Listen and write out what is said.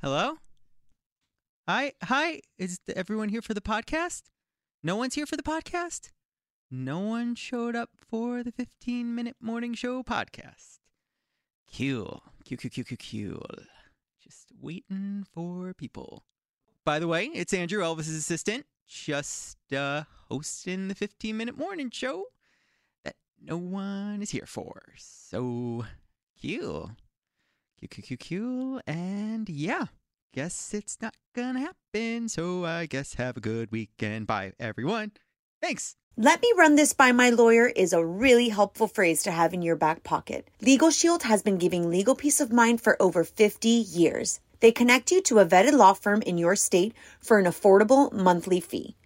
Hello? Hi, hi. Is everyone here for the podcast? No one's here for the podcast? No one showed up for the 15 minute morning show podcast. Cool. Cool, cool, cool, cool. Just waiting for people. By the way, it's Andrew, Elvis's assistant, just uh, hosting the 15 minute morning show that no one is here for. So, cool. Cool. And yeah, guess it's not gonna happen. So I guess have a good weekend. Bye, everyone. Thanks. Let me run this by my lawyer is a really helpful phrase to have in your back pocket. Legal Shield has been giving legal peace of mind for over 50 years. They connect you to a vetted law firm in your state for an affordable monthly fee.